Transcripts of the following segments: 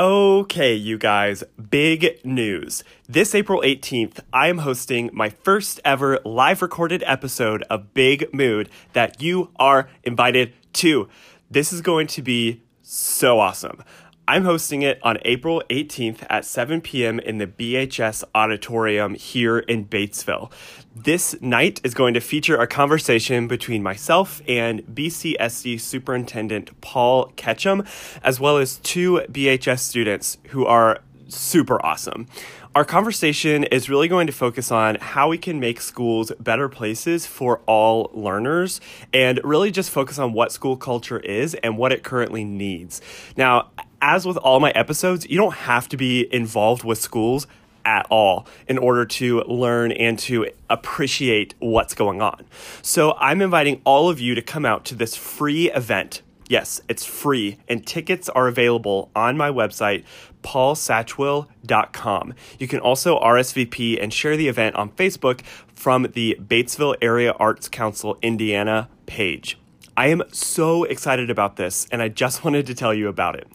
Okay, you guys, big news. This April 18th, I am hosting my first ever live recorded episode of Big Mood that you are invited to. This is going to be so awesome. I'm hosting it on April 18th at 7 p.m. in the BHS Auditorium here in Batesville. This night is going to feature a conversation between myself and BCSD Superintendent Paul Ketchum, as well as two BHS students who are super awesome. Our conversation is really going to focus on how we can make schools better places for all learners and really just focus on what school culture is and what it currently needs. Now, as with all my episodes, you don't have to be involved with schools at all in order to learn and to appreciate what's going on. So I'm inviting all of you to come out to this free event. Yes, it's free, and tickets are available on my website, paulsatchwell.com. You can also RSVP and share the event on Facebook from the Batesville Area Arts Council Indiana page. I am so excited about this, and I just wanted to tell you about it.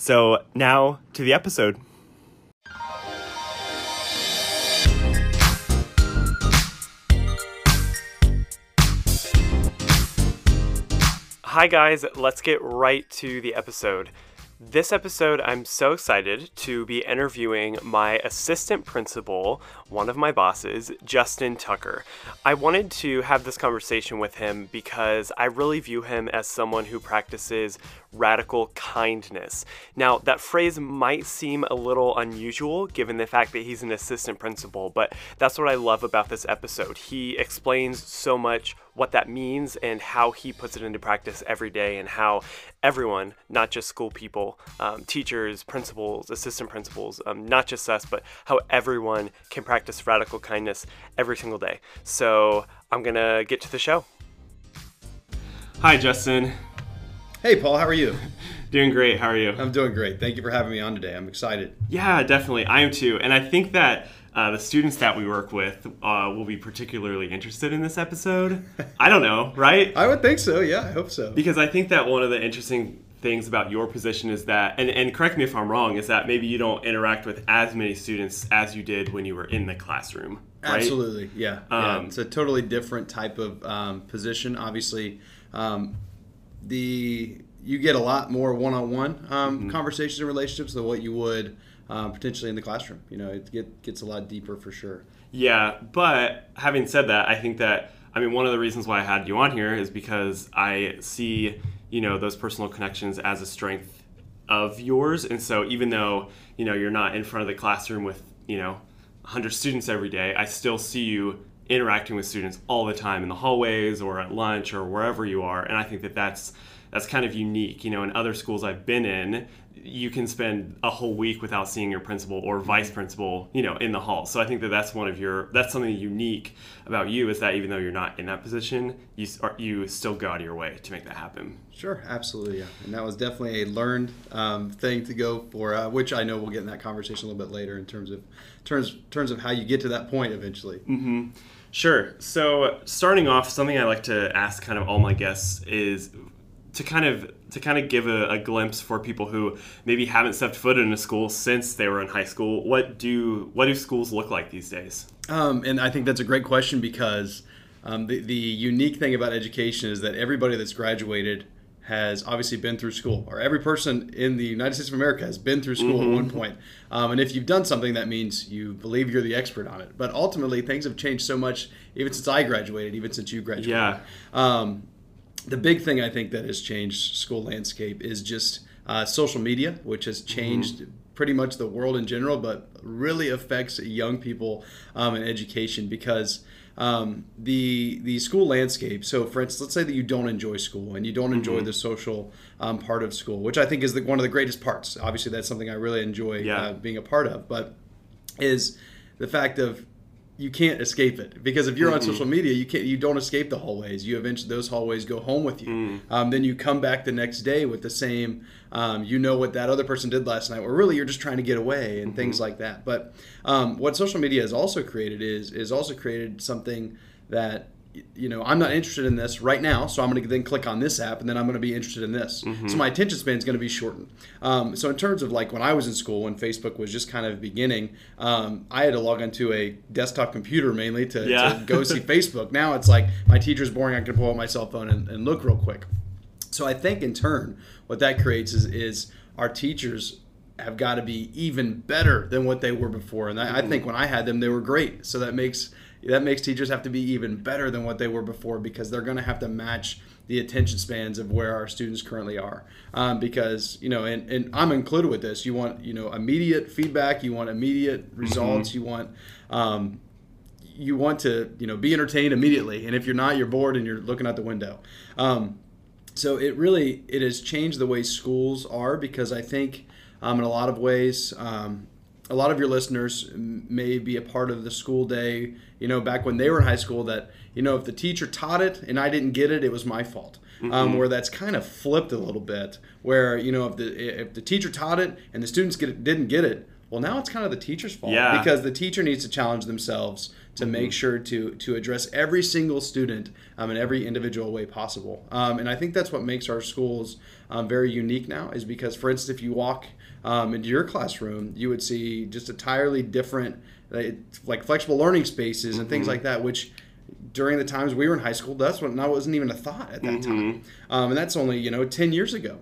So now to the episode. Hi, guys, let's get right to the episode. This episode, I'm so excited to be interviewing my assistant principal, one of my bosses, Justin Tucker. I wanted to have this conversation with him because I really view him as someone who practices radical kindness. Now, that phrase might seem a little unusual given the fact that he's an assistant principal, but that's what I love about this episode. He explains so much what that means and how he puts it into practice every day, and how everyone, not just school people, um, teachers, principals, assistant principals, um, not just us, but how everyone can practice radical kindness every single day. So, I'm gonna get to the show. Hi, Justin. Hey, Paul, how are you? Doing great. How are you? I'm doing great. Thank you for having me on today. I'm excited. Yeah, definitely. I am too. And I think that uh, the students that we work with uh, will be particularly interested in this episode. I don't know, right? I would think so. Yeah, I hope so. Because I think that one of the interesting things about your position is that, and, and correct me if I'm wrong, is that maybe you don't interact with as many students as you did when you were in the classroom. Right? Absolutely. Yeah. Um, yeah. It's a totally different type of um, position. Obviously, um, the you get a lot more one-on-one um, mm-hmm. conversations and relationships than what you would um, potentially in the classroom. You know, it get, gets a lot deeper for sure. Yeah, but having said that, I think that I mean one of the reasons why I had you on here is because I see you know those personal connections as a strength of yours, and so even though you know you're not in front of the classroom with you know 100 students every day, I still see you interacting with students all the time in the hallways or at lunch or wherever you are, and I think that that's that's kind of unique. You know, in other schools I've been in, you can spend a whole week without seeing your principal or vice principal, you know, in the hall. So I think that that's one of your that's something unique about you is that even though you're not in that position, you are, you still go out of your way to make that happen. Sure, absolutely, yeah. And that was definitely a learned um, thing to go for, uh, which I know we'll get in that conversation a little bit later in terms of terms terms of how you get to that point eventually. Mm-hmm. Sure. So starting off, something I like to ask kind of all my guests is to kind of to kind of give a, a, glimpse for people who maybe haven't stepped foot in a school since they were in high school. What do what do schools look like these days? Um, and I think that's a great question because um, the the unique thing about education is that everybody that's graduated has obviously been through school, or every person in the United States of America has been through school mm-hmm. at one point. Um, and if you've done something, that means you believe you're the expert on it. But ultimately, things have changed so much, even since I graduated, even since you graduated. Yeah. Um, the big thing I think that has changed school landscape is just uh, social media, which has mm-hmm. changed mm-hmm. pretty much the world in general, but really affects young people um, in education because um, the the school landscape. So, for instance, let's say that you don't enjoy school and you don't enjoy mm-hmm. the social um, part of school, which I think is the, one of the greatest parts. Obviously, that's something I really enjoy yeah. uh, being a part of, but is the fact of you can't escape it because if you're mm-hmm. on social media, you can't you don't escape the hallways. You eventually those hallways go home with you. Mm. Um, then you come back the next day with the same. Um, you know what that other person did last night, or really you're just trying to get away and mm-hmm. things like that. But um, what social media has also created is is also created something that you know, I'm not interested in this right now, so I'm going to then click on this app, and then I'm going to be interested in this. So my attention span is going to be shortened. Um, so in terms of like when I was in school, when Facebook was just kind of beginning, um, I had to log onto a desktop computer mainly to, Yeah. to go see Facebook. Now it's like my teacher's boring. I can pull out my cell phone and, and look real quick. So I think in turn, what that creates is, is our teachers have got to be even better than what they were before. And I, I think when I had them, they were great. So that makes that makes teachers have to be even better than what they were before because they're going to have to match the attention spans of where our students currently are. Um, because you know, and, and I'm included with this. You want you know immediate feedback. You want immediate results. You want um, you want to you know be entertained immediately and if you're not you're bored and you're looking out the window um, so it really it has changed the way schools are because i think um, in a lot of ways um, a lot of your listeners may be a part of the school day you know back when they were in high school that you know if the teacher taught it and i didn't get it it was my fault um, where that's kind of flipped a little bit where you know if the if the teacher taught it and the students get it, didn't get it well now it's kind of the teacher's fault Yeah. because the teacher needs to challenge themselves to make sure to to address every single student um, in every individual way possible. Um, and I think that's what makes our schools um, very unique now. Is because, for instance, if you walk um, into your classroom, you would see just entirely different, like flexible learning spaces and things like that, which during the times we were in high school, that's what that wasn't even a thought at that time, um, and that's only you know ten years ago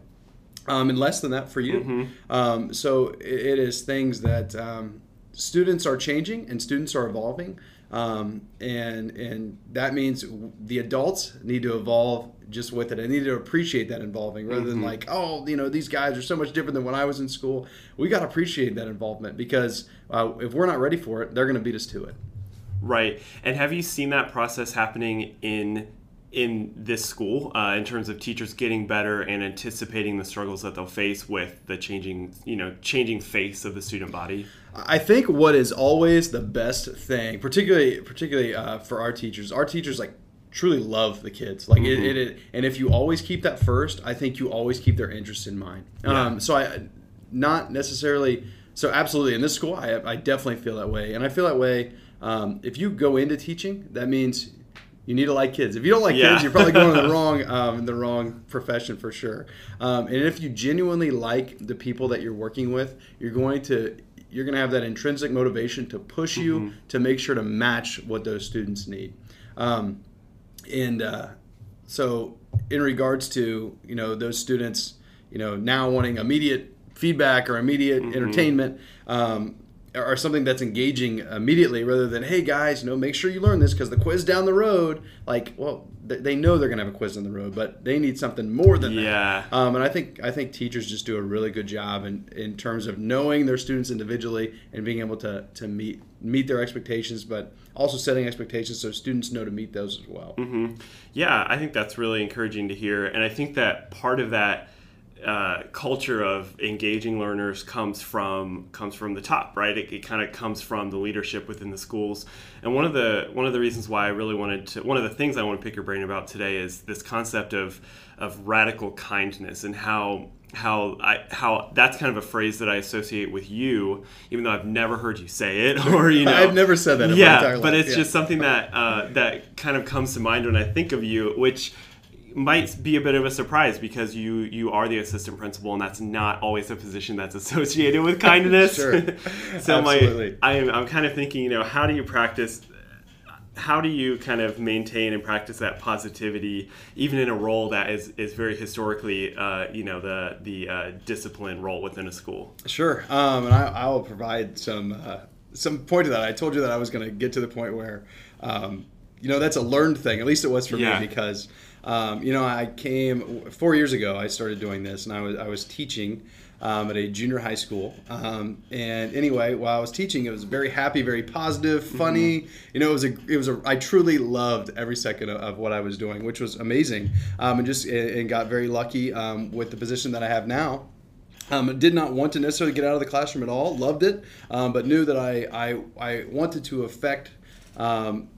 um, and less than that for you. Um, so it, it is things that um, students are changing and students are evolving, um, and and that means the adults need to evolve just with it. I need to appreciate that involving rather than like, oh, you know, these guys are so much different than when I was in school. We got to appreciate that involvement because uh, if we're not ready for it, they're going to beat us to it. Right. And have you seen that process happening in in this school uh, in terms of teachers getting better and anticipating the struggles that they'll face with the changing, you know, changing face of the student body? I think what is always the best thing, particularly particularly uh, for our teachers, our teachers like truly love the kids. Like it, it, it, and if you always keep that first, I think you always keep their interest in mind. Um, so I, not necessarily. So absolutely, in this school, I, I definitely feel that way, and I feel that way. Um, if you go into teaching, that means you need to like kids. If you don't like Yeah. kids, you're probably going in the wrong um, the wrong profession for sure. Um, and if you genuinely like the people that you're working with, you're going to you're going to have that intrinsic motivation to push you to make sure to match what those students need. Um, and uh, so, in regards to you know those students, you know now wanting immediate feedback or immediate entertainment. Um, or something that's engaging immediately rather than hey guys you know make sure you learn this because the quiz down the road like well they know they're going to have a quiz on the road but they need something more than Yeah. that um, and i think i think teachers just do a really good job in, in terms of knowing their students individually and being able to, to meet meet their expectations but also setting expectations so students know to meet those as well Yeah, I think that's really encouraging to hear. And I think that part of that uh, culture of engaging learners comes from comes from the top, right? It, it kind of comes from the leadership within the schools. And one of the one of the reasons why I really wanted to one of the things I want to pick your brain about today is this concept of of radical kindness and how how I how that's kind of a phrase that I associate with you, even though I've never heard you say it or you know i've never said that in my yeah, but life. it's Yeah. just something that uh, that kind of comes to mind when I think of you, which might be a bit of a surprise because you you are the assistant principal, and that's not always a position that's associated with kindness. Sure. so Absolutely. my I'm I'm kind of thinking, you know, how do you practice? How do you kind of maintain and practice that positivity, even in a role that is, is very historically, uh, you know, the the uh, discipline role within a school? Sure, um, and I, I will provide some uh, some point to that. I told you that I was going to get to the point where, um, you know, that's a learned thing. At least it was for Yeah. me because, um, you know, I came four years ago. I started doing this, and I was I was teaching. Um, at a junior high school, um, and anyway, while I was teaching, it was very happy, very positive, funny. You know, it was a, it was a. I truly loved every second of, of what I was doing, which was amazing, um, and just and got very lucky um, with the position that I have now. Um, did not want to necessarily get out of the classroom at all. Loved it, um, but knew that I I, I wanted to affect um,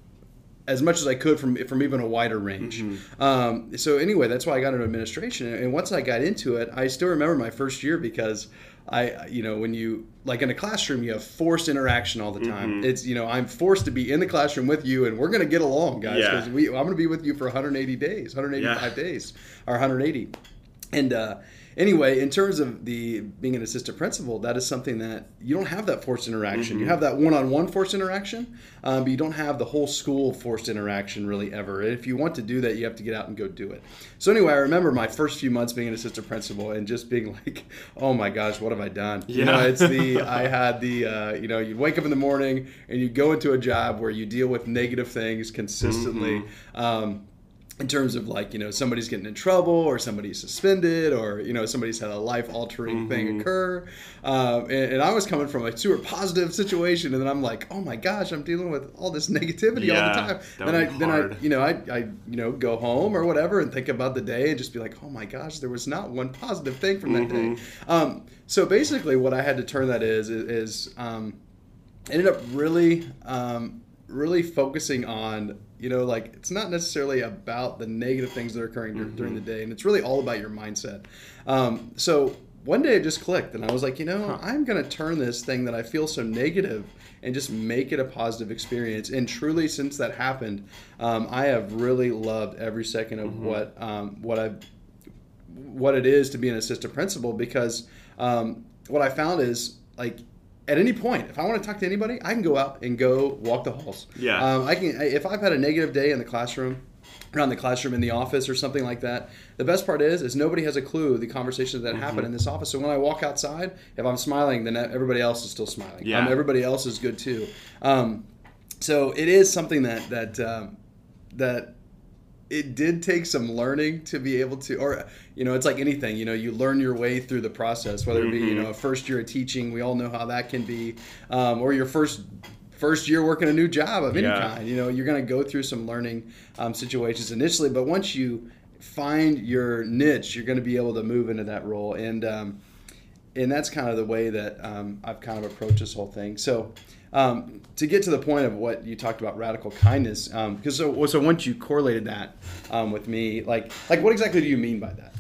as much as I could from from even a wider range. Um, so anyway, that's why I got into administration. And once I got into it, I still remember my first year because I, you know, when you like in a classroom, you have forced interaction all the time. Mm-hmm. It's, you know, I'm forced to be in the classroom with you, and we're going to get along, guys. Yeah. Because we, I'm going to be with you for 180 days, 185 Yeah. days, or 180. And uh, anyway, in terms of the being an assistant principal, that is something that you don't have that forced interaction. You have that one-on-one forced interaction, um, but you don't have the whole school forced interaction really ever. And if you want to do that, you have to get out and go do it. So anyway, I remember my first few months being an assistant principal and just being like, "Oh my gosh, what have I done?" You know, Yeah. it's the I had the uh, you know you wake up in the morning and you go into a job where you deal with negative things consistently. Um, in terms of like you know somebody's getting in trouble or somebody's suspended or you know somebody's had a life altering thing occur. Um, and, and i was coming from a super positive situation and then i'm like oh my gosh i'm dealing with all this negativity all the time. then i then i you know I, I you know go home or whatever and think about the day and just be like oh my gosh there was not one positive thing from that day. Um, so basically what i had to turn that is is, is um, ended up really um, really focusing on you know like it's not necessarily about the negative things that are occurring dur- during the day and it's really all about your mindset. Um, so one day it just clicked and i was like you know i'm going to turn this thing that i feel so negative and just make it a positive experience. And truly since that happened um, i have really loved every second of what um, what i've what it is to be an assistant principal because um, what I found is like at any point, if I want to talk to anybody, I can go out and go walk the halls. Yeah. Um, I can if I've had a negative day in the classroom, around the classroom in the office or something like that. The best part is is nobody has a clue the conversations that happen in this office. So when I walk outside, if I'm smiling, then everybody else is still smiling. Yeah. Um, everybody else is good too. Um, so it is something that that um, that it did take some learning to be able to or you know it's like anything you know you learn your way through the process whether it be you know a first year of teaching we all know how that can be um, or your first first year working a new job of any Yeah. kind you know you're going to go through some learning um, situations initially but once you find your niche you're going to be able to move into that role and um, and that's kind of the way that um, I've kind of approached this whole thing. So, um, to get to the point of what you talked about, radical kindness, because so so once you correlated that um, with me, like like what exactly do you mean by that?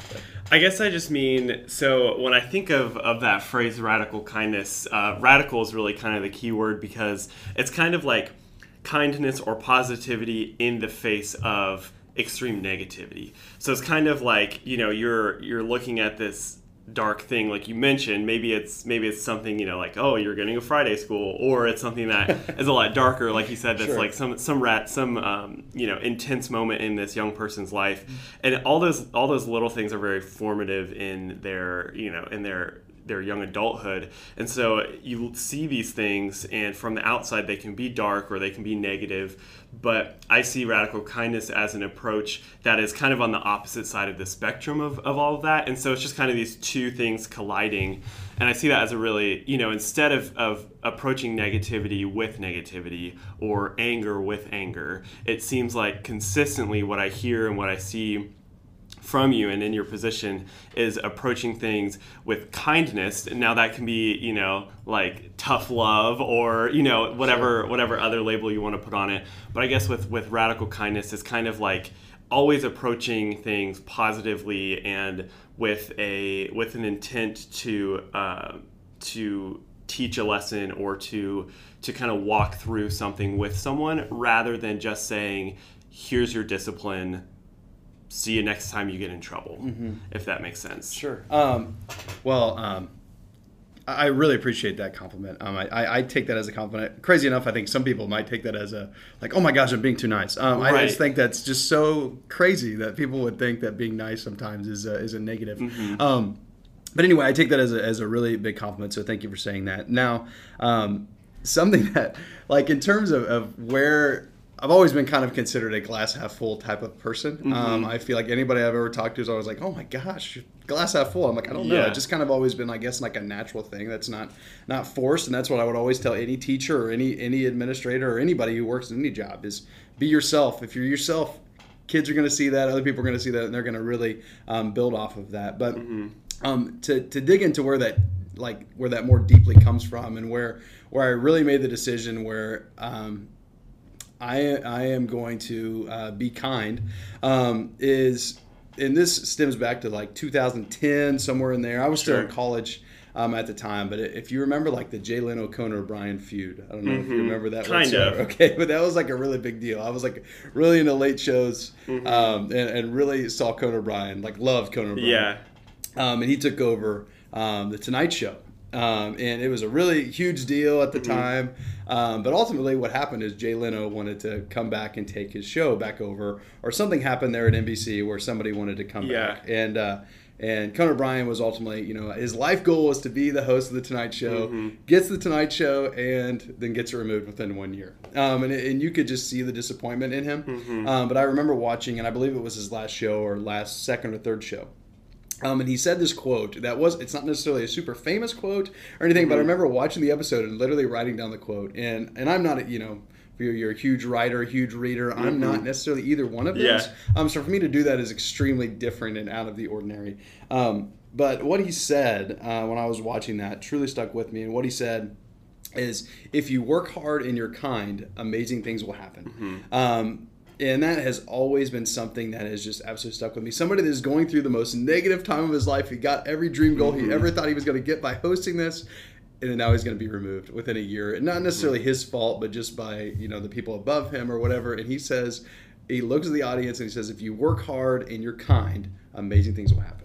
I guess I just mean so when I think of, of that phrase radical kindness, uh, radical is really kind of the key word because it's kind of like kindness or positivity in the face of extreme negativity. So it's kind of like you know you're you're looking at this dark thing like you mentioned maybe it's maybe it's something you know like oh you're getting a friday school or it's something that is a lot darker like you said that's Sure. like some some rat some um, you know intense moment in this young person's life. And all those all those little things are very formative in their you know in their their young adulthood. And so you see these things and from the outside they can be dark or they can be negative but i see radical kindness as an approach that is kind of on the opposite side of the spectrum of, of all of that. And so it's just kind of these two things colliding. And i see that as a really you know instead of, of approaching negativity with negativity or anger with anger it seems like consistently what i hear and what i see from you and in your position is approaching things with kindness. And now that can be you know like tough love or you know whatever whatever other label you want to put on it. But i guess with with radical kindness it's kind of like always approaching things positively and with a with an intent to uh, to teach a lesson or to to kind of walk through something with someone rather than just saying here's your discipline see you next time you get in trouble if that makes sense Sure. Um, well, um, I I really appreciate that compliment. Um, I, I, I take that as a compliment. Crazy enough, I think some people might take that as a like, oh my gosh, I'm being too nice. Um, I Right. just think that's just so crazy that people would think that being nice sometimes is a, is a negative. Um, but anyway, I take that as a, as a really big compliment. So thank you for saying that. Now, um, something that like in terms of, of where I've always been kind of considered a glass half full type of person. Um, I feel like anybody I've ever talked to is always like, "Oh my gosh, glass half full." I'm like, I don't know. Yeah. It's just kind of always been, I guess, like a natural thing that's not not forced, and that's what I would always tell any teacher or any any administrator or anybody who works in any job is be yourself. If you're yourself, kids are going to see that, other people are going to see that, and they're going to really um, build off of that. But um, to to dig into where that like where that more deeply comes from, and where where I really made the decision where. Um, I, I am going to uh, be kind um, is and this stems back to like 2010 somewhere in there i was still in college um, at the time. But if you remember, like the Jay Leno Conan O'Brien feud, I don't know if you remember that. Mm-hmm. Kind whatsoever. of. Okay, but that was like a really big deal. I was like really into late shows, Mm-hmm. um, and, and really saw Conan O'Brien, like loved Conan O'Brien. Yeah. Um, and he took over um, the Tonight Show. Um, and it was a really huge deal at the Mm-hmm. time. Um, but ultimately, what happened is Jay Leno wanted to come back and take his show back over, or something happened there at NBC where somebody wanted to come Yeah. back. And uh, and Conan O'Brien was ultimately, you know, his life goal was to be the host of the Tonight Show. Mm-hmm. Gets the Tonight Show and then gets it removed within one year. Um, and, and you could just see the disappointment in him. Mm-hmm. Um, but I remember watching, and I believe it was his last show or last second or third show. Um, and he said this quote that was it's not necessarily a super famous quote or anything, Mm-hmm. but I remember watching the episode and literally writing down the quote. And and I'm not a, you know if you're, you're a huge writer, a huge reader. I'm not necessarily either one of those. Mm-hmm. Yeah. Um, so for me to do that is extremely different and out of the ordinary. Um, but what he said uh, when I was watching that truly stuck with me. And what he said is, if you work hard and you're kind, amazing things will happen. Um, and that has always been something that has just absolutely stuck with me. Somebody that is going through the most negative time of his life. He got every dream goal he mm-hmm. ever thought he was going to get by hosting this, and now he's going to be removed within a year. And not necessarily his fault, but just by you know the people above him or whatever. And he says, he looks at the audience and he says, if you work hard and you're kind, amazing things will happen.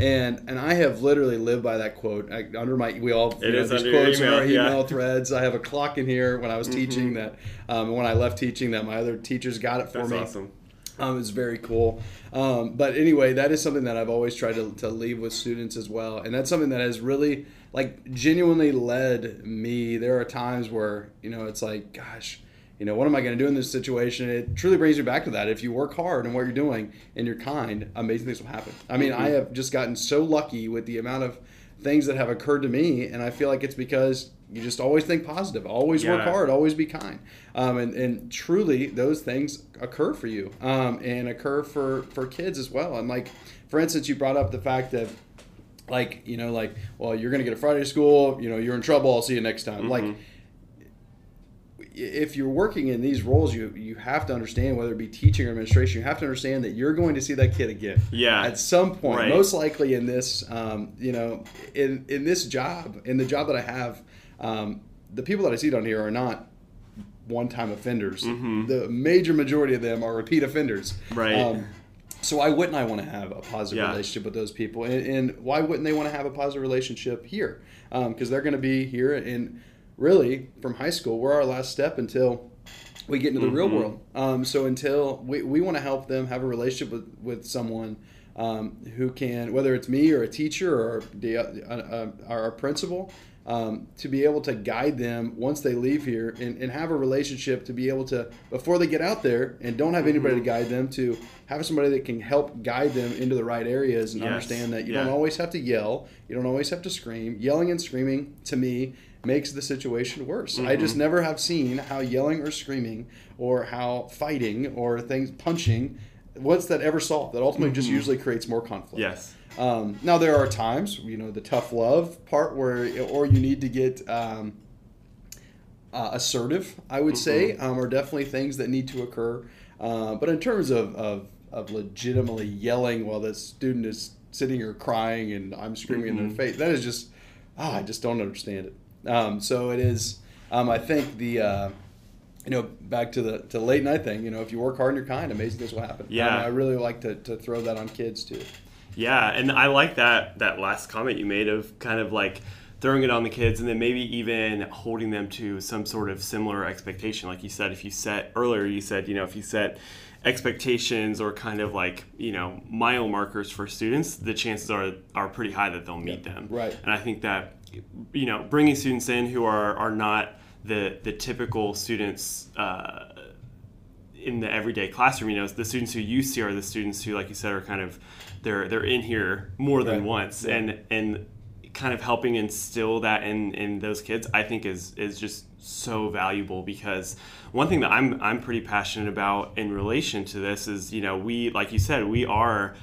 And and I have literally lived by that quote. I, under my we all It know, is these quotes in our email, yeah. email threads. I have a clock in here when I was teaching that, um, when I left teaching that my other teachers got it for That's me. awesome. Um, it's very cool. Um, but anyway, that is something that I've always tried to, to leave with students as well. And that's something that has really, like, genuinely led me. There are times where, you know, it's like, gosh, you know, what am I going to do in this situation? It truly brings me back to that. If you work hard and what you're doing and you're kind, amazing things will happen. I mean, I have just gotten so lucky with the amount of things that have occurred to me. And I feel like it's because you just always think positive, always work hard, always be kind. Um, and, and truly, those things occur for you um, and occur for, for kids as well. And, like, for instance, you brought up the fact that, like, you know, like, well, you're going to get a Friday school, you know, you're in trouble, I'll see you next time. Like, if you're working in these roles, you you have to understand whether it be teaching or administration. You have to understand that you're going to see that kid again. Yeah. At some point, Right. most likely in this, um, you know, in in this job, in the job that I have, um, the people that I see down here are not one-time offenders. The major majority of them are repeat offenders. Mm-hmm. Right. Um, so why wouldn't I want to have a positive Yeah. relationship with those people? And, and why wouldn't they want to have a positive relationship here? Because they're going to be here, and really from high school, we're our last step until we get into the real world. Um, so until we, we want to help them have a relationship with, with someone um, who can, whether it's me or a teacher or the, uh, uh, our principal, um, to be able to guide them once they leave here and, and have a relationship to be able to, before they get out there and don't have anybody to guide them, to have somebody that can help guide them into the right areas and Yes. understand that you Yeah. don't always have to yell, you don't always have to scream. Yelling and screaming, to me, makes the situation worse. I just never have seen how yelling or screaming or how fighting or things punching what's that ever solved that ultimately just usually creates more conflict Yes. um, now there are times, you know, the tough love part where, or you need to get um, uh, assertive. I would say um, are definitely things that need to occur. Uh, but in terms of, of of legitimately yelling while the student is sitting here crying and I'm screaming in their face, that is just, ah, I just don't understand it. Um, so it is. Um, I think the. Uh, you know, back to the to the late night thing. You know, if you work hard and you're kind, amazing things will happen. Yeah. Um, I really like to, to throw that on kids too. Yeah, and I like that that last comment you made of kind of like throwing it on the kids and then maybe even holding them to some sort of similar expectation like you said if you set earlier you said you know if you set expectations or kind of like you know mile markers for students the chances are are pretty high that they'll meet them right. and i think that you know bringing students in who are are not the the typical students uh, in the everyday classroom, you know, the students who you see are the students who, like you said, are kind of they're they're in here more than Right. once, Yeah. and and kind of helping instill that in in those kids, I think is is just so valuable because one thing that I'm I'm pretty passionate about in relation to this is you know we like you said we are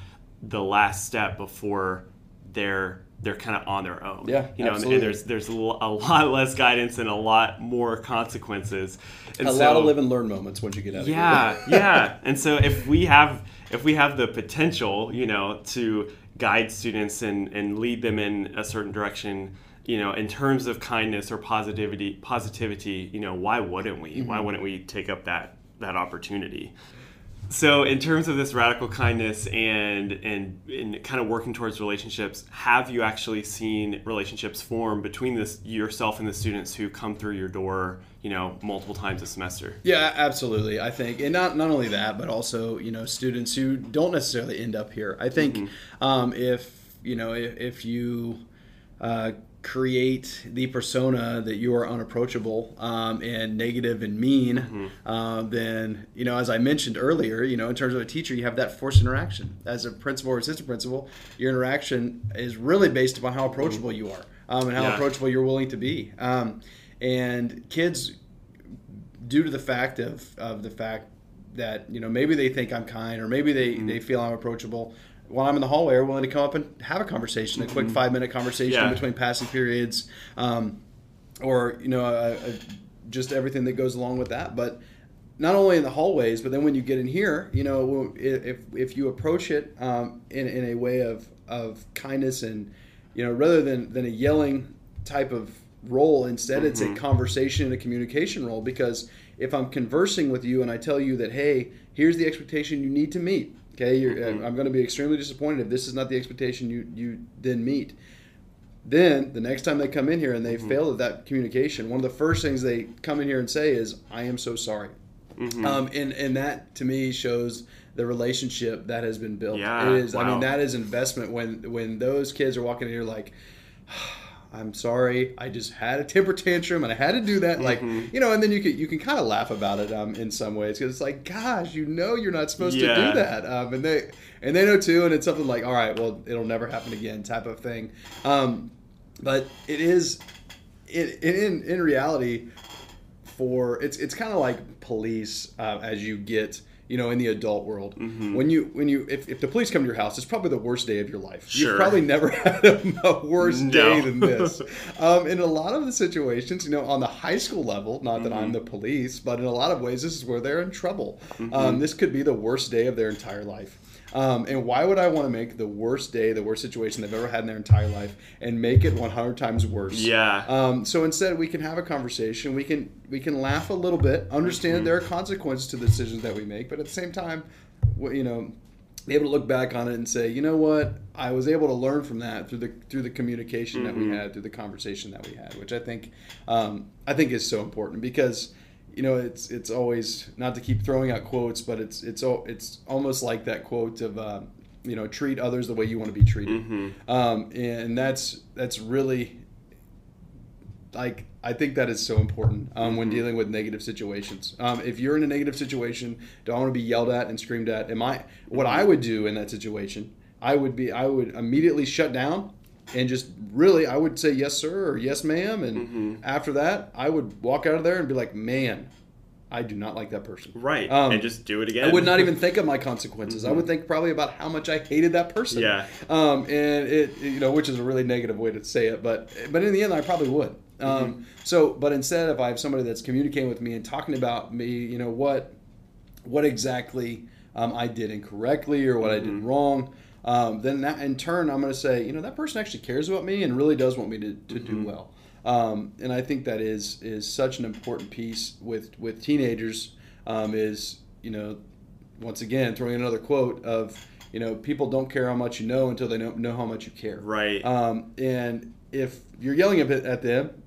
the last step before they're they're kind of on their own. Yeah, you know, and, absolutely. and there's there's a lot less guidance and a lot more consequences. And a so, lot of live and learn moments once you get out yeah, here. yeah. And so if we have if we have the potential, you know, to guide students and, and lead them in a certain direction you know, in terms of kindness or positivity, positivity, you know, why wouldn't we? Why mm-hmm. wouldn't we take up that that opportunity? So, in terms of this radical kindness and and and kind of working towards relationships, have you actually seen relationships form between this yourself and the students who come through your door, you know, multiple times a semester? Yeah, absolutely. I think, and not not only that, but also you know students who don't necessarily end up here. I think um, if you know if, if you uh, create the persona that you are unapproachable um, and negative and mean, uh, then you know as I mentioned earlier, you know in terms of a teacher, you have that forced interaction. As a principal or assistant principal, your interaction is really based upon how approachable you are um, and how Yeah. approachable you're willing to be. Um, and kids due to the fact of, of the fact that you know maybe they think I'm kind or maybe they, they feel I'm approachable while I'm in the hallway are willing to come up and have a conversation a quick five minute conversation Yeah. between passing periods um, or you know a, a, just everything that goes along with that. But not only in the hallways but then when you get in here you know if, if you approach it um, in, in a way of, of kindness and you know rather than, than a yelling type of role instead it's a conversation and a communication role. Because if i'm conversing with you and i tell you that hey here's the expectation you need to meet okay You're, mm-hmm. i'm going to be extremely disappointed if this is not the expectation you, you then meet then the next time they come in here and they mm-hmm. fail at that communication one of the first things they come in here and say is i am so sorry mm-hmm. um, and and that to me shows the relationship that has been built. Yeah, it is. I mean, that is investment when when those kids are walking in here like. I'm sorry. I just had a temper tantrum and I had to do that. Like, Mm-hmm. you know, and then you can you can kind of laugh about it um, in some ways because it's like, gosh, you know, you're not supposed to do that. Um, and they and they know too, and it's something like, all right, well, it'll never happen again, type of thing. Um, but it is, it, in in reality, for it's it's kind of like police uh, as you get you know in the adult world Mm-hmm. when you when you if, if the police come to your house it's probably the worst day of your life Sure. you've probably never had a, a worse No. day than this um, in a lot of the situations you know on the high school level not that Mm-hmm. i'm the police but in a lot of ways this is where they're in trouble Mm-hmm. um, this could be the worst day of their entire life um, and why would I want to make the worst day, the worst situation they've ever had in their entire life, and make it 100 times worse? Yeah. Um, so instead, we can have a conversation. We can we can laugh a little bit, understand there are consequences to the decisions that we make, but at the same time, you know, be able to look back on it and say, you know what, I was able to learn from that through the through the communication that we had, through the conversation that we had, which I think um, I think is so important because. You know, it's it's always not to keep throwing out quotes, but it's it's it's almost like that quote of uh, you know treat others the way you want to be treated, um, and that's that's really like I think that is so important um, when dealing with negative situations. Um, if you're in a negative situation, don't want to be yelled at and screamed at. Am I? What I would do in that situation, I would be, I would immediately shut down and just really, I would say yes sir or yes ma'am, and after that, I would walk out of there and be like, man, I do not like that person. Right. Um, and just do it again. I would not even think of my consequences. I would think probably about how much I hated that person. Yeah. Um, and it, you know, which is a really negative way to say it, but but in the end, I probably would. Um, So, but instead, if I have somebody that's communicating with me and talking about me, you know what, what exactly um, I did incorrectly or what I did wrong, um, then that in turn, I'm going to say, you know, that person actually cares about me and really does want me to, to do well. Um, and I think that is is such an important piece with with teenagers. Um, is you know, once again throwing another quote of you know people don't care how much you know until they don't know how much you care. Right. Um, and if you're yelling a bit at them,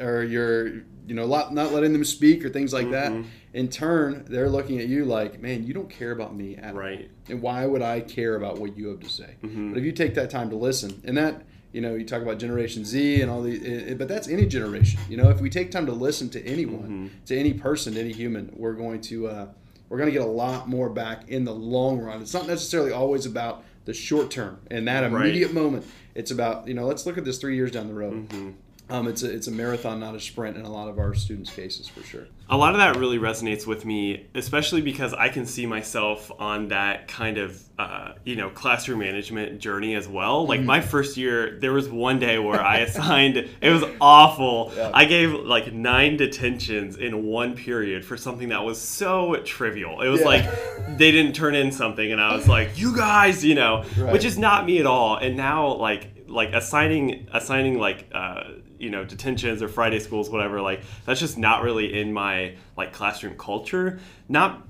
or you're you know not letting them speak or things like Mm-hmm. that, in turn they're looking at you like, man, you don't care about me at all. Right. And why would I care about what you have to say? Mm-hmm. But if you take that time to listen, and that you know you talk about Generation Z and all it, but that's any generation. You know, if we take time to listen to anyone, Mm-hmm. to any person, to any human, we're going to uh, we're going to get a lot more back in the long run. It's not necessarily always about the short term and that Right. immediate moment. It's about you know let's look at this three years down the road. Mm-hmm. Um, it's a it's a marathon, not a sprint, in a lot of our students' cases for sure. a lot of that really resonates with me, especially because I can see myself on that kind of, uh, you know, classroom management journey as well. Like my first year, there was one day where I assigned, it was awful. Yeah. I gave like nine detentions in one period for something that was so trivial. It was Yeah. like they didn't turn in something, and I was like, you guys, you know, Right. which is not me at all. And now, like, like assigning assigning like uh, you know detentions or Friday schools, whatever. Like that's just not really in my like classroom culture. Not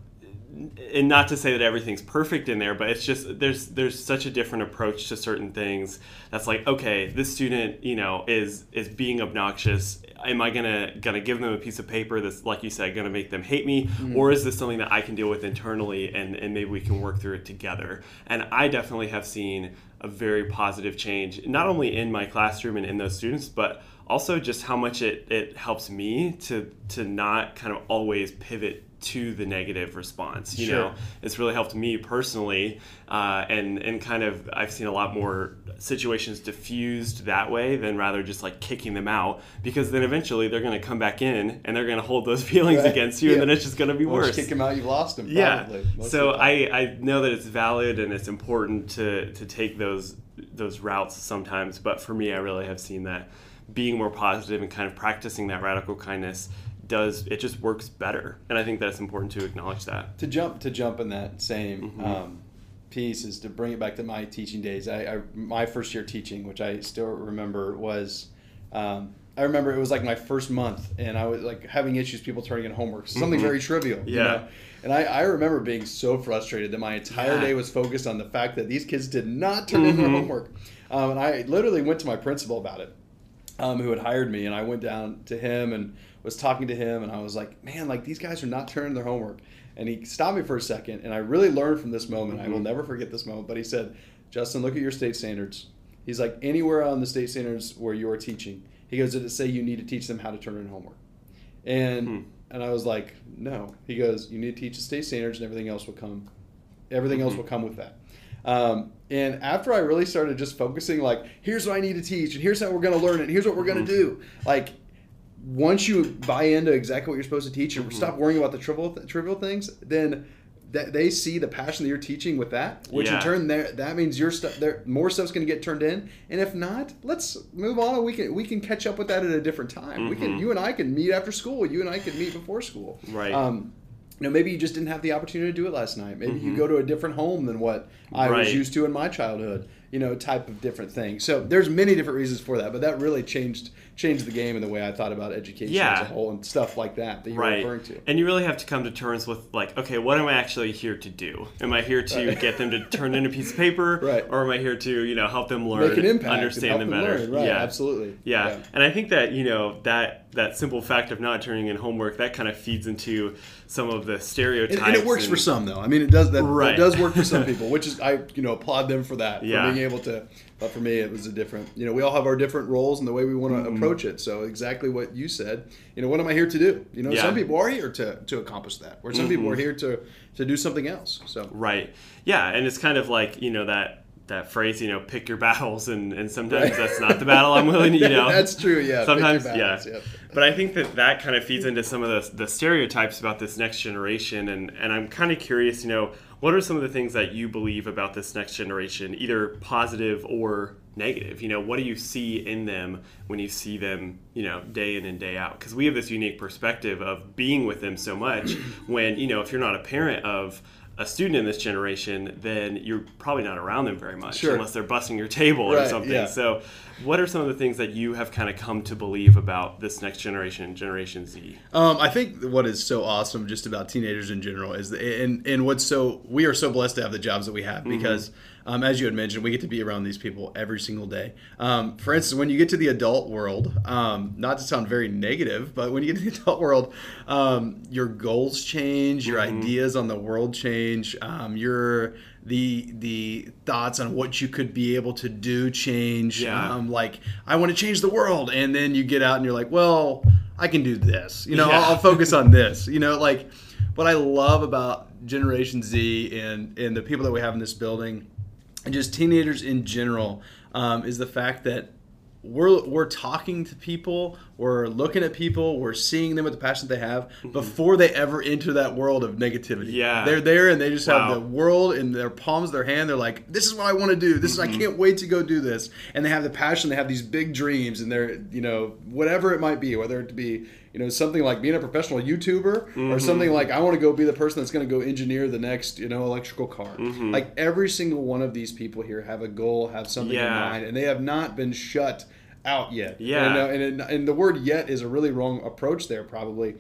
and not to say that everything's perfect in there, but it's just there's there's such a different approach to certain things. That's like okay, this student you know is is being obnoxious. Am I gonna gonna give them a piece of paper that's like you said gonna make them hate me, mm-hmm. or is this something that I can deal with internally and and maybe we can work through it together? And I definitely have seen a very positive change, not only in my classroom and in those students, but also just how much it, it helps me to to not kind of always pivot to the negative response. You sure. know, it's really helped me personally, uh, and and kind of I've seen a lot more situations diffused that way than rather just like kicking them out because then eventually they're going to come back in and they're going to hold those feelings right. against you, yeah. and then it's just going to be Once worse. kick them out, you've lost them. Yeah. So I I know that it's valid and it's important to to take those those routes sometimes, but for me, I really have seen that being more positive and kind of practicing that radical kindness does it just works better and i think that's important to acknowledge that to jump to jump in that same mm-hmm. um, piece is to bring it back to my teaching days I, I, my first year teaching which i still remember was um, i remember it was like my first month and i was like having issues people turning in homework something mm-hmm. very trivial yeah you know? and I, I remember being so frustrated that my entire yeah. day was focused on the fact that these kids did not turn mm-hmm. in their mm-hmm. homework um, and i literally went to my principal about it um, who had hired me, and I went down to him and was talking to him, and I was like, man, like these guys are not turning their homework. And he stopped me for a second, and I really learned from this moment. Mm-hmm. I will mm-hmm. never forget this moment. But he said, Justin, look at your state standards. He's like, anywhere on the state standards where you are teaching, he goes, did it say you need to teach them how to turn in homework? And hmm. and I was like, no. He goes, you need to teach the state standards, and everything else will come. Everything mm-hmm. else will come with that. Um, and after I really started just focusing, like, here's what I need to teach, and here's how we're going to learn it, and here's what we're going to mm-hmm. do. Like, once you buy into exactly what you're supposed to teach and mm-hmm. stop worrying about the trivial trivial things, then that they see the passion that you're teaching with that, which yeah. in turn that means your stuff there more stuff's going to get turned in. And if not, let's move on. And we can we can catch up with that at a different time. Mm-hmm. We can mm-hmm. you and I can meet after school. You and I can meet before school. Right. Um, you know, maybe you just didn't have the opportunity to do it last night. Maybe mm-hmm. you go to a different home than what I right. was used to in my childhood. You know, type of different thing. So there's many different reasons for that, but that really changed changed the game and the way I thought about education yeah. as a whole and stuff like that that you're right. referring to. And you really have to come to terms with like, okay, what am I actually here to do? Am I here to right. get them to turn in a piece of paper, right. or am I here to you know help them learn, make an impact, understand them, them better? Learn. Right, yeah, absolutely. Yeah. yeah, and I think that you know that that simple fact of not turning in homework that kind of feeds into some of the stereotypes. And, and it works and, for some though. I mean, it does that. Right. It does work for some people, which is I you know applaud them for that yeah. for being able to. But for me, it was a different. You know, we all have our different roles and the way we want to mm-hmm. approach it. So exactly what you said. You know, what am I here to do? You know, yeah. some people are here to to accomplish that, or some mm-hmm. people are here to to do something else. So right, yeah, and it's kind of like you know that that phrase, you know, pick your battles, and, and sometimes right. that's not the battle I'm willing to, you know. that's true, yeah. Sometimes, battles, yeah. Yep. But I think that that kind of feeds into some of the, the stereotypes about this next generation, and, and I'm kind of curious, you know, what are some of the things that you believe about this next generation, either positive or negative? You know, what do you see in them when you see them, you know, day in and day out? Because we have this unique perspective of being with them so much when, you know, if you're not a parent of, a student in this generation, then you're probably not around them very much sure. unless they're busting your table right, or something. Yeah. So, what are some of the things that you have kind of come to believe about this next generation, Generation Z? Um, I think what is so awesome just about teenagers in general is, the, and and what's so we are so blessed to have the jobs that we have mm-hmm. because. Mm-hmm um, as you had mentioned, we get to be around these people every single day. Um, for instance, when you get to the adult world, um, not to sound very negative, but when you get to the adult world, um, your goals change, your mm-hmm. ideas on the world change, um, your the the thoughts on what you could be able to do change. Yeah. Um, like I want to change the world, and then you get out and you're like, well, I can do this. You know, yeah. I'll, I'll focus on this. You know, like what I love about Generation Z and and the people that we have in this building and just teenagers in general um, is the fact that we're we're talking to people, we're looking at people, we're seeing them with the passion they have mm-hmm. before they ever enter that world of negativity. Yeah, they're there and they just wow. have the world in their palms of their hand. They're like, "This is what I want to do. This mm-hmm. is I mm-hmm. can't wait to go do this." And they have the passion. They have these big dreams, and they're you know whatever it might be, whether it be you know something like being a professional YouTuber mm-hmm. or something like I want to go be the person that's going to go engineer the next you know electrical car. Mm-hmm. Like every single one of these people here have a goal, have something yeah. in mind, and they have not been shut out yet. Yeah. And, uh, and, and the word yet is a really wrong approach there, probably.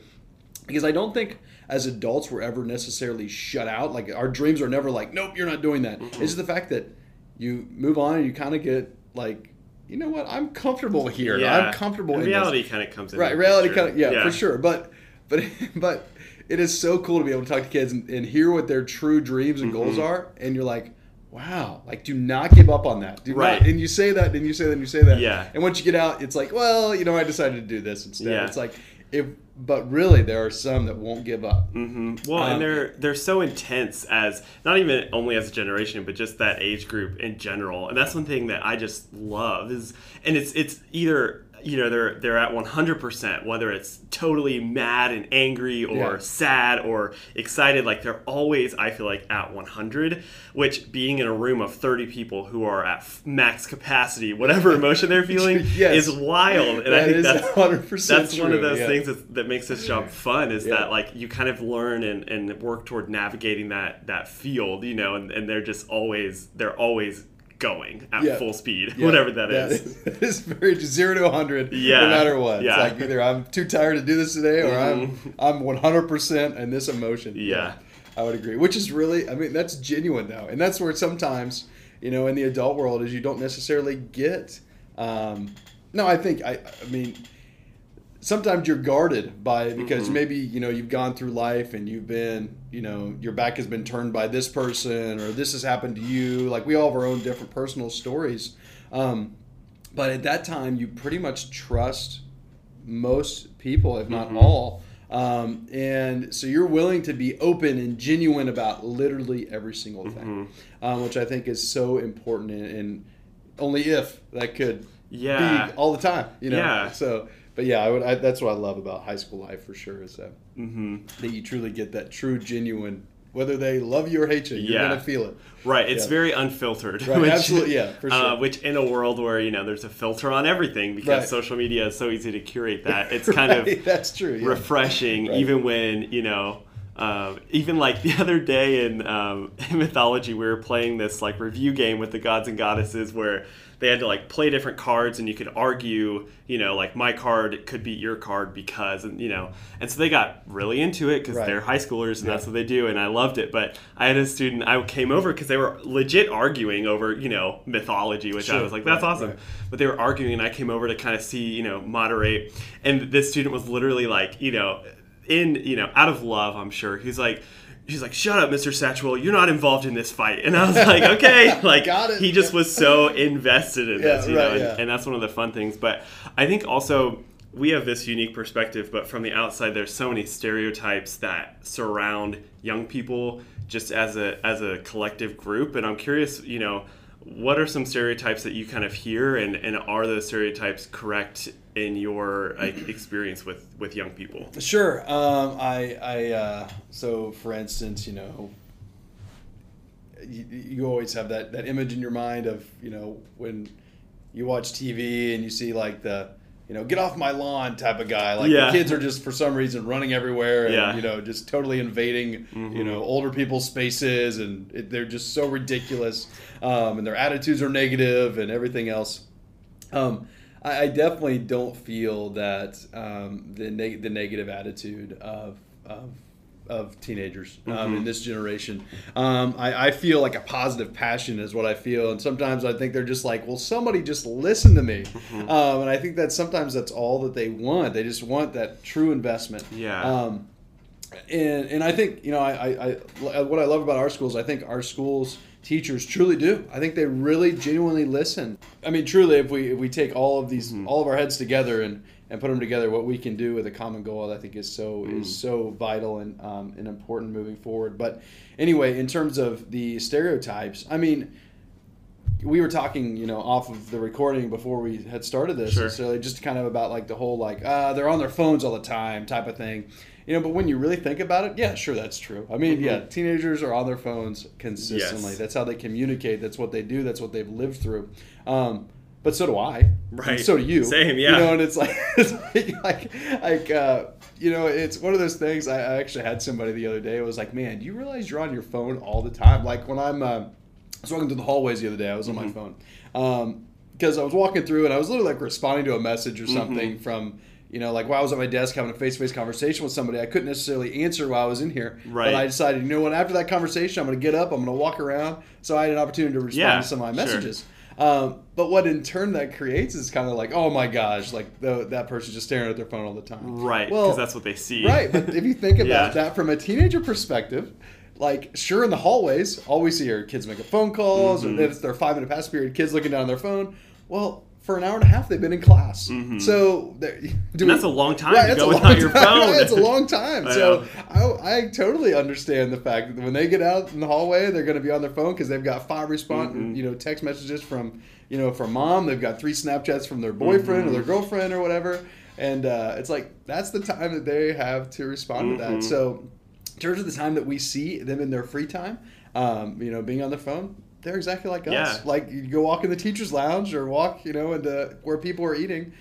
Because I don't think as adults we're ever necessarily shut out. Like our dreams are never like, nope, you're not doing that. It's just the fact that you move on and you kind of get like, you know what, I'm comfortable here. I'm comfortable And in reality kind of comes in. Right, reality kind of yeah, for sure. But but but it is so cool to be able to talk to kids and, and hear what their true dreams and goals Mm-hmm. are, and you're like, wow, like do not give up on that. Do Right. Not, and you say that, and you say that, and you say that. Yeah. And once you get out, it's like, well, you know, I decided to do this instead. Yeah. It's like if, but really, there are some that won't give up. hmm Well, Um, and they're they're so intense as not even only as a generation, but just that age group in general. And that's one thing that I just love is, and it's it's either you know they're they're at 100% whether it's totally mad and angry or Yeah. sad or excited like they're always i feel like at 100 which being in a room of 30 people who are at max capacity whatever emotion they're feeling Yes. is wild and i think is that's 100% that's one of those yeah. things that, that makes this job fun is Yeah. that like you kind of learn and, and work toward navigating that that field you know and, and they're just always they're always going at Yeah. full speed Yeah, whatever that is That is very zero to hundred. Yeah. No matter what. Yeah. It's like either I'm too tired to do this today, or I'm I'm 100 percent in this emotion. Yeah. I would agree. Which is really, I mean, that's genuine though, and that's where sometimes, you know, in the adult world, is you don't necessarily get. Um, no, I think I. I mean, sometimes you're guarded by it because Mm-hmm. maybe you know you've gone through life and you've been you know your back has been turned by this person or this has happened to you like we all have our own different personal stories um, but at that time you pretty much trust most people if not Mhm. all um, and so you're willing to be open and genuine about literally every single thing Mhm. um, which i think is so important and, and only if that could Yeah. be all the time you know Yeah. so but yeah I would I, that's what i love about high school life for sure is that hmm that you truly get that true genuine whether they love you or hate you you're Yeah. gonna feel it right it's Yeah. very unfiltered Right, absolutely, yeah, for uh, sure. which in a world where you know there's a filter on everything because Right. social media is so easy to curate that it's kind Right, of that's true yeah. refreshing even when you know um, even like the other day in, um, in mythology we were playing this like review game with the gods and goddesses where they had to like play different cards and you could argue you know like my card could beat your card because and you know and so they got really into it because Right. they're high schoolers and Yeah. that's what they do and i loved it but i had a student i came over because they were legit arguing over you know mythology which i was like that's Right, awesome right. but they were arguing and i came over to kind of see you know moderate and this student was literally like you know in you know out of love i'm sure he's like she's like shut up mr satchwell. You're not involved in this fight. And i was like okay. Like Got it. he just was so invested in this Yeah, you know and, yeah. and that's one of the fun things. But i think also we have this unique perspective but from the outside there's so many stereotypes that surround young people just as a as a collective group. And i'm curious you know what are some stereotypes that you kind of hear and, and are those stereotypes correct in your like experience with with young people Sure. Um, I, I, uh, so for instance, you know, you, you always have that, that image in your mind of, you know, when you watch TV and you see like the, you know, get off my lawn type of guy. Like Yeah. the kids are just for some reason running everywhere and, Yeah. you know, just totally invading, you know, older people's spaces and it, they're just so ridiculous. Um, and their attitudes are negative and everything else. Um, I, I definitely don't feel that um, the neg- the negative attitude of of, of teenagers um, in this generation. Um, I, I feel like a positive passion is what I feel, and sometimes I think they're just like, well, somebody just listen to me, um, and I think that sometimes that's all that they want. They just want that true investment. Yeah. Um, and and I think you know I, I, I what I love about our schools I think our schools teachers truly do. I think they really genuinely listen. I mean truly if we if we take all of these all of our heads together and and put them together what we can do with a common goal I think is so is so vital and um, and important moving forward. But anyway in terms of the stereotypes I mean we were talking, you know, off of the recording before we had started this, Sure. so just kind of about like the whole like uh, they're on their phones all the time type of thing, you know. But when you really think about it, yeah, sure, that's true. I mean, yeah, teenagers are on their phones consistently. Mm-hmm. Yes. That's how they communicate. That's what they do. That's what they've lived through. Um, but so do I. And Right. so do you. Same, yeah. You know, and it's like it's like like, like uh, you know, it's one of those things. I, I actually had somebody the other day. It was like, man, do you realize you're on your phone all the time? Like when I'm. Uh, I was walking through the hallways the other day. I was on my phone. Um, because I was walking through and I was literally like responding to a message or Mm-hmm. something from you know like while I was at my desk having a face to face conversation with somebody. I couldn't necessarily answer while I was in here, Right. but I decided you know what after that conversation I'm going to get up, I'm going to walk around, so I had an opportunity to respond Yeah, to some of my sure. messages. Um, but what in turn that creates is kind of like, oh my gosh, like the, that person's just staring at their phone all the time. Right, because Well, that's what they see. Right, but if you think about Yeah. that from a teenager perspective, like sure in the hallways, all we see are kids making phone calls, Mm-hmm. or then it's their five minute pass period, kids looking down on their phone. Well, for an hour and a half, they've been in class. So Mm-hmm. that's a long time to that's go without your time. phone. Right, it's a long time. I so I, I totally understand the fact that when they get out in the hallway, they're going to be on their phone because they've got five response, Mm-hmm. you know, text messages from you know from mom. They've got three Snapchats from their boyfriend or their Mm-hmm. girlfriend or whatever, and uh, it's like that's the time that they have to respond to Mm-hmm. that. So in terms of the time that we see them in their free time, um, you know, being on their phone. They're exactly like us. Yeah. Like you go walk in the teacher's lounge or walk, you know, into where people are eating.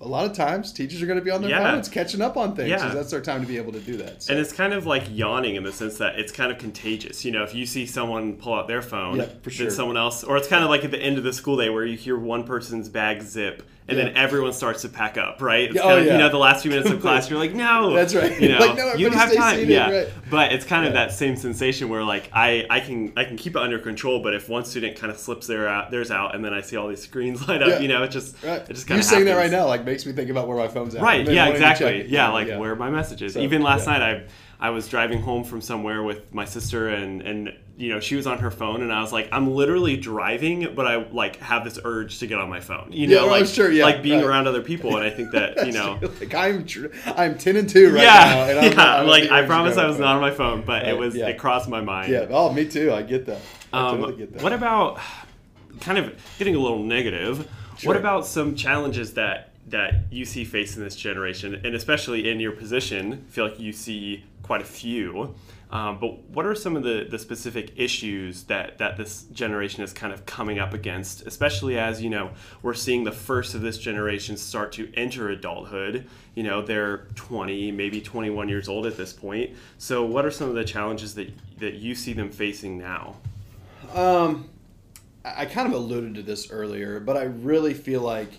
A lot of times, teachers are going to be on their Yeah. phones, catching up on things. Yeah. that's their time to be able to do that. So. And it's kind of like yawning in the sense that it's kind of contagious. You know, if you see someone pull out their phone, Yeah, sure. then someone else, or it's kind of like at the end of the school day where you hear one person's bag zip, and then everyone starts to pack up, right? It's oh, Yeah, kind oh, of, yeah. You know, the last few minutes of class, you're like, no, That's right. You know, Like, no, you everybody have time, seated, yeah. right. But it's kind of Yeah. that same sensation where like I, I can I can keep it under control, but if one student kind of slips their out, theirs out, and then I see all these screens light up, Yeah. you know, it just Right. it just you kind of You're saying that right now like makes me think about where my phone's at. Right. Yeah. wanting to check Exactly. Yeah. Like where are my messages? So, Even last yeah. night, I I was driving home from somewhere with my sister, and and you know she was on her phone, and I was like, I'm literally driving, but I like have this urge to get on my phone. You know, oh, like sure, yeah, like being right. around other people, and I think that you know. like I'm, I'm ten and two right yeah, now. And I'm, yeah. like I promise I was not on my phone, but it was yeah. it crossed my mind. Yeah. Oh, me too. I get that. I Um, totally get that. What about kind of getting a little negative? Sure. What about some challenges that that you see facing this generation, and especially in your position? I feel like you see quite a few. Um, but what are some of the, the specific issues that, that this generation is kind of coming up against, especially as you know we're seeing the first of this generation start to enter adulthood. You know they're 20, maybe 21 years old at this point. So what are some of the challenges that that you see them facing now? Um, I kind of alluded to this earlier, but I really feel like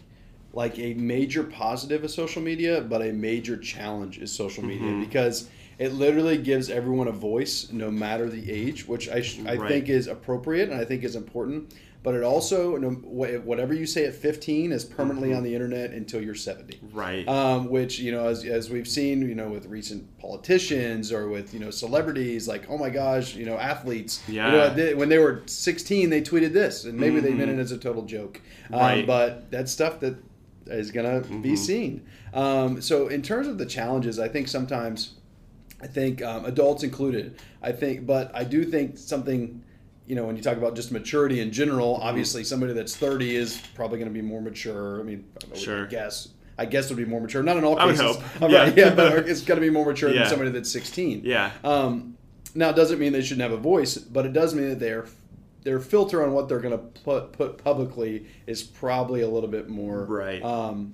like a major positive of social media, but a major challenge is social media Mm-hmm. because it literally gives everyone a voice, no matter the age, which I sh- I Right. think is appropriate and I think is important. But it also, whatever you say at 15 is permanently Mm-hmm. on the internet until you're 70 Right. um, which you know as, as we've seen you know with recent politicians or with you know celebrities like oh my gosh you know athletes Yeah. you know they, when they were 16 they tweeted this and maybe they meant it as a total joke um, Right. but that's stuff that is gonna be seen um, so in terms of the challenges I think sometimes I think um, adults included. I think, but I do think something, you know, when you talk about just maturity in general, obviously somebody that's 30 is probably going to be more mature. I mean, I Sure. guess. I guess it would be more mature. Not in all cases. I would hope. All Yeah. right, yeah, but it's going to be more mature Yeah. than somebody that's 16. Yeah. Um, now, it doesn't mean they shouldn't have a voice, but it does mean that their their filter on what they're going to put put publicly is probably a little bit more Right. um,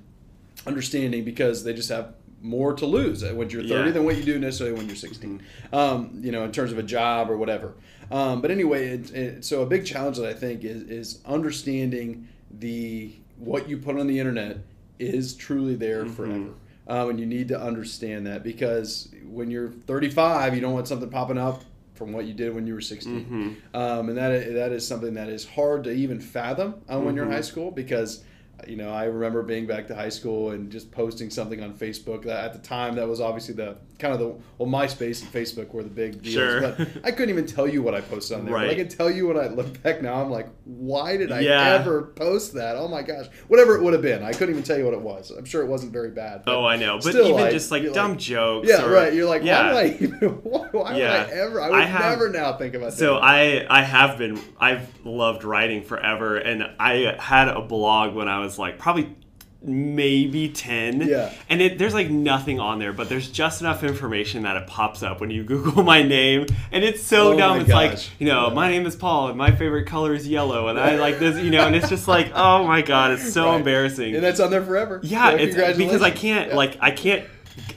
understanding because they just have more to lose when you're 30 Yeah. Mm-hmm. than what you do necessarily when you're 16 um, you know in terms of a job or whatever um, but anyway it, it, so a big challenge that i think is, is understanding the what you put on the internet is truly there Mm-hmm. forever um, and you need to understand that because when you're 35 you don't want something popping up from what you did when you were 16 Mm-hmm. um, and that is, that is something that is hard to even fathom uh, when you're in Mhm. high school because you know I remember being back to high school and just posting something on Facebook that at the time that was obviously the kind of the well MySpace and Facebook were the big deals Sure. but I couldn't even tell you what I posted on there but I can tell you when I look back now I'm like why did I Yeah. ever post that oh my gosh whatever it would have been I couldn't even tell you what it was I'm sure it wasn't very bad Oh, I know, but still, even like, just like dumb like- jokes. yeah or- right you're like yeah. why would I even why, why Yeah. would I ever I would I have- never now think about So that I I have been I've loved writing forever, and I had a blog when I was like probably maybe 10 Yeah. and it there's like nothing on there but there's just enough information that it pops up when you google my name and it's so Oh dumb it's like you know Yeah. my name is paul and my favorite color is yellow and i like this you know and it's just like oh my god it's so Right. embarrassing and that's on there forever yeah, it's because I can't Yeah. like I can't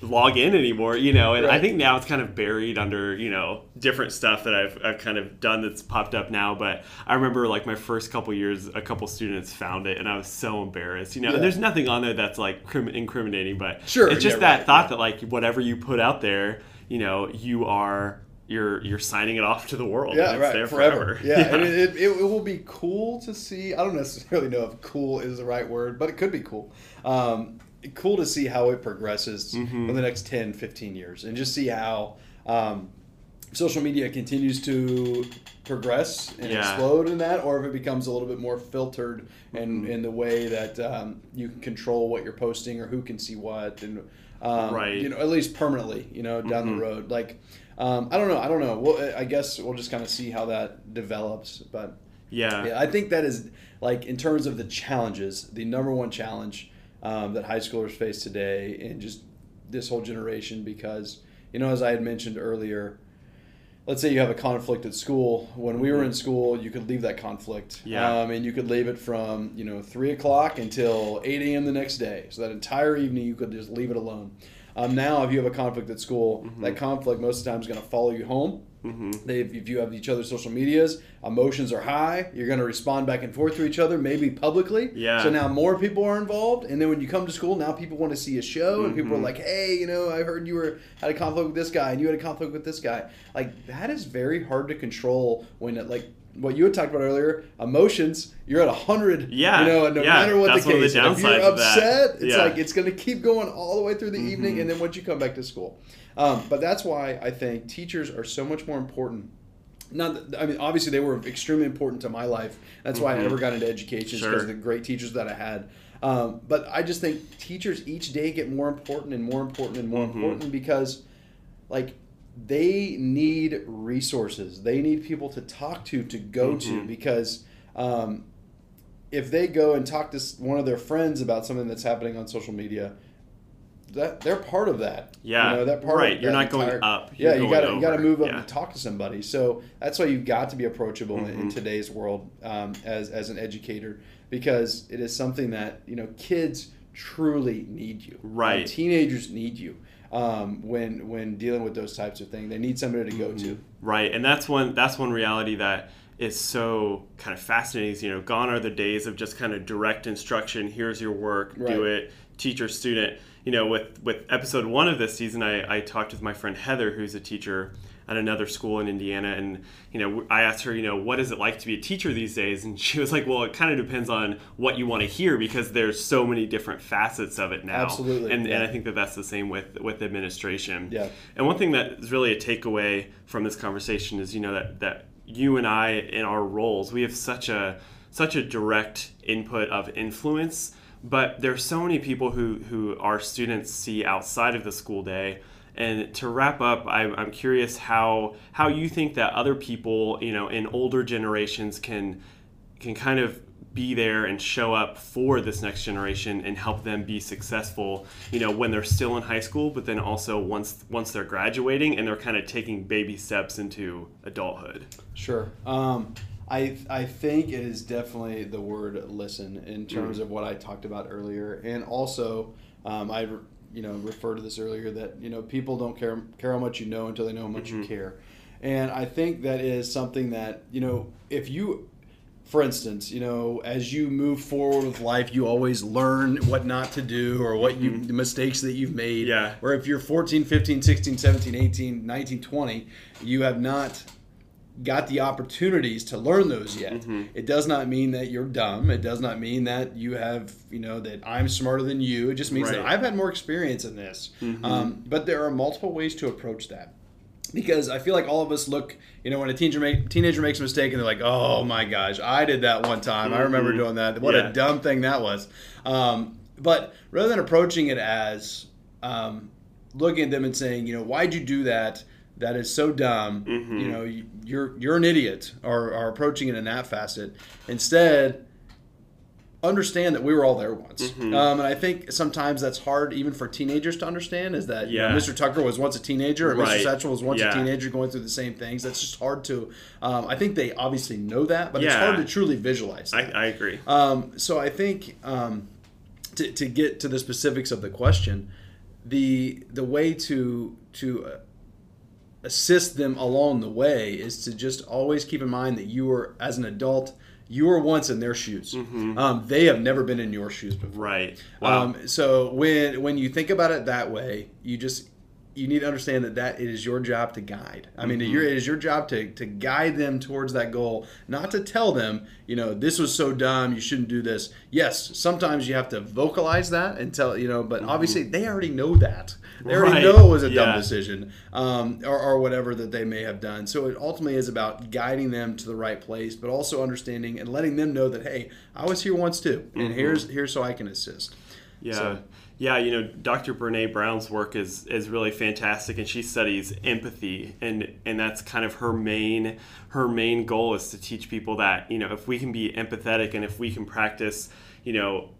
log in anymore, you know. And I think now it's kind of buried under, you know, different stuff that I've, I've kind of done that's popped up now. But I remember like my first couple years, a couple students found it, and I was so embarrassed, you know. Yeah. And there's nothing on there that's like crim- incriminating, but Sure, it's just yeah, that right, thought yeah. that like whatever you put out there, you know, you are. You're, you're signing it off to the world. Yeah, and it's right. there forever. forever. Yeah, and it, it, it, will be cool to see. I don't necessarily know if "cool" is the right word, but it could be cool. Um, cool to see how it progresses Mm-hmm. in the next 10, 15 years, and just see how um, social media continues to progress and Yeah. explode in that, or if it becomes a little bit more filtered in, Mm-hmm. in the way that um, you can control what you're posting or who can see what, and um, Right. you know, at least permanently, you know, down Mhm. the road. Like, um, I don't know, I don't know. Well, I guess we'll just kind of see how that develops. But yeah. yeah, I think that is like in terms of the challenges, the number one challenge um, that high schoolers face today, and just this whole generation, because you know, as I had mentioned earlier. Let's say you have a conflict at school. When we were in school, you could leave that conflict, Yeah. um, and you could leave it from you know three o'clock until eight a.m. the next day. So that entire evening, you could just leave it alone. Um, now, if you have a conflict at school, that conflict most of the time is going to follow you home. hmm They, if you have each other's social medias, emotions are high. You're going to respond back and forth to each other, maybe publicly. Yeah. So now more people are involved, and then when you come to school, now people want to see a show, and people are Mhm. like, "Hey, you know, I heard you were had a conflict with this guy, and you had a conflict with this guy." Like that is very hard to control when it like. What you had talked about earlier, emotions. You're at a hundred. Yeah, You know, no yeah, matter what the of the case. If you're downsides of that. upset, it's Yeah. like it's going to keep going all the way through the evening, Mhm. and then once you come back to school. Um, but that's why I think teachers are so much more important not that, I mean obviously they were extremely important to my life. That's why I Mhm. never got into education Sure. because of the great teachers that I had. Um, but I just think teachers each day get more important and more important and more Mhm. important because like they need resources. They need people to talk to to go to Mhm. because um, if they go and talk to one of their friends about something that's happening on social media, that they're part of that. Yeah, you know, that part right. You're not going entire- up, Yeah, you got to you got to move up Yeah. and talk to somebody. So that's why you've got to be approachable in, in Mhm. today's world um, as as an educator because it is something that you know kids truly need you. Right. Um, teenagers need you um, when when dealing with those types of things. They need somebody to go to. Right, and that's one that's one reality that is so kind of fascinating. is, You know, gone are the days of just kind of direct instruction. Here's your work, do it, teacher student. You know, with with episode one of this season, I, I talked with my friend Heather, who's a teacher at another school in Indiana, and you know, I asked her, you know, what is it like to be a teacher these days? And she was like, well, it kind of depends on what you want to hear because there's so many different facets of it now. Absolutely, and yeah. and I think that that's the same with with administration. Yeah. And one thing that is really a takeaway from this conversation is, you know, that that you and I in our roles, we have such a such a direct input of influence, but there's so many people who who our students see outside of the school day. And to wrap up, I, I'm curious how how you think that other people, you know, in older generations can can kind of be there and show up for this next generation and help them be successful you know when they're still in high school but then also once once they're graduating and they're kind of taking baby steps into adulthood. Sure. Um, I I think it is definitely the word listen in terms of what I talked about earlier, and also um, I you know referred to this earlier that you know people don't care care how much you know until they know how much you mm-hmm. care, and I think that is something that you know if you. For instance, you know, as you move forward with life, you always learn what not to do or what you mm-hmm. the mistakes that you've made. Yeah. Or if you're 14, 15, 16, 17, 18, 19, 20, you have not got the opportunities to learn those yet. Mm-hmm. It does not mean that you're dumb. It does not mean that you have, you know, that I'm smarter than you. It just means that I've had more experience in this. Mm-hmm. Um, but there are multiple ways to approach that. Because I feel like all of us look, you know, when a teenager, make, teenager makes a mistake and they're like, oh my gosh, I did that one time. I remember Mhm. doing that. What Yeah. a dumb thing that was. Um, but rather than approaching it as um, looking at them and saying, you know, why'd you do that? That is so dumb. Mhm. You know, you- you're you're an idiot. Or, are approaching it in that facet. Instead, understand that we were all there once. Mhm. Um, and I think sometimes that's hard even for teenagers to understand. Is that you know, Mr. Tucker was once a teenager and Right. Mr. Satchel was once Yeah. a teenager going through the same things. That's just hard to. Um, I think they obviously know that, but it's hard to truly visualize. I. I agree Um, so I think um, to, to get to the specifics of the question, the the way to to uh, assist them along the way is to just always keep in mind that you are as an adult you were once in their shoes um, they have never been in your shoes before Right. Wow. um, so when when you think about it that way, you just you need to understand that that it is your job to guide. I mean, mm-hmm. your, it is your job to, to guide them towards that goal, not to tell them, you know, this was so dumb, you shouldn't do this. Yes, sometimes you have to vocalize that and tell, you know, but mm-hmm. obviously they already know that. They already Right. know it was a dumb decision um, or, or whatever that they may have done. So it ultimately is about guiding them to the right place, but also understanding and letting them know that, hey, I was here once too, and mm-hmm. here's here's so I can assist. Yeah. So- yeah, you know, Dr. Brene Brown's work is is really fantastic and she studies empathy and and that's kind of her main her main goal is to teach people that, you know, if we can be empathetic and if we can practice, you know,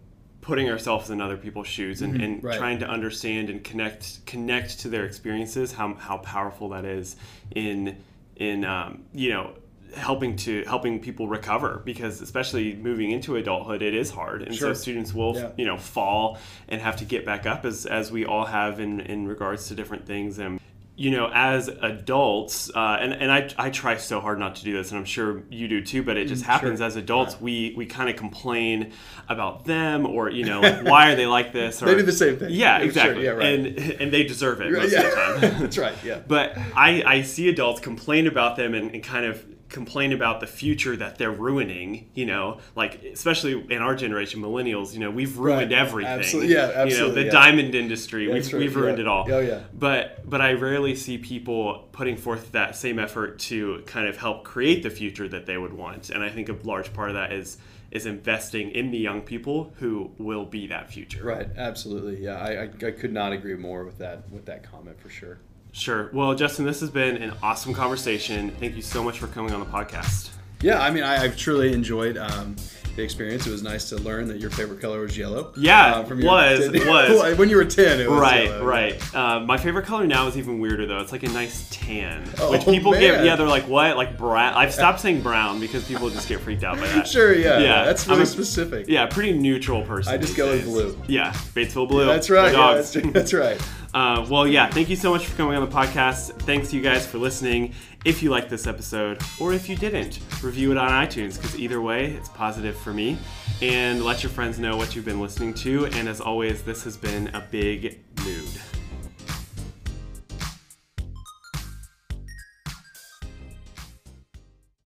putting ourselves in other people's shoes and, and Mm-hmm. right. trying to understand and connect connect to their experiences, how how powerful that is in in um, you know, helping to helping people recover because especially moving into adulthood it is hard and Sure. so students will Yeah. you know fall and have to get back up as as we all have in in regards to different things and you know as adults uh, and and I, I try so hard not to do this and i'm sure you do too but it just happens Mm, sure. as adults we we kind of complain about them or you know like, why are they like this or They do the same thing. yeah Yeah, sure. exactly Yeah, right. and and they deserve it most of the time yeah, that's right. Yeah. but I, I see adults complain about them and, and kind of complain about the future that they're ruining, you know, like especially in our generation, millennials, you know, we've ruined Right. everything. Absolutely. Yeah, You know, the yeah. diamond industry, That's we've, right. we've ruined Yeah. it all. Oh, yeah. But but I rarely see people putting forth that same effort to kind of help create the future that they would want. And I think a large part of that is is investing in the young people who will be that future. Right. Absolutely. Yeah. I, I, I could not agree more with that with that comment for sure. Sure. Well, Justin, this has been an awesome conversation. Thank you so much for coming on the podcast. Yeah. I mean, I, I've truly enjoyed um, experience. It was nice to learn that your favorite color was yellow. Yeah, Uh, was, was. when you were ten. It was Right, yellow. right. Uh, my favorite color now is even weirder though. It's like a nice tan, Oh, which people get. man. Yeah, they're like, "What?" Like brown. I've stopped saying brown because people just get freaked out by that. Sure. Yeah. Yeah, That's really a- specific. Yeah, pretty neutral person. I just go with blue. Yeah, Batesville blue. That's right. Yeah, that's, that's right. Uh, well, yeah, thank you so much for coming on the podcast. Thanks you guys for listening. If you liked this episode, or if you didn't, review it on iTunes because either way, it's positive for me. And let your friends know what you've been listening to. And as always, this has been a big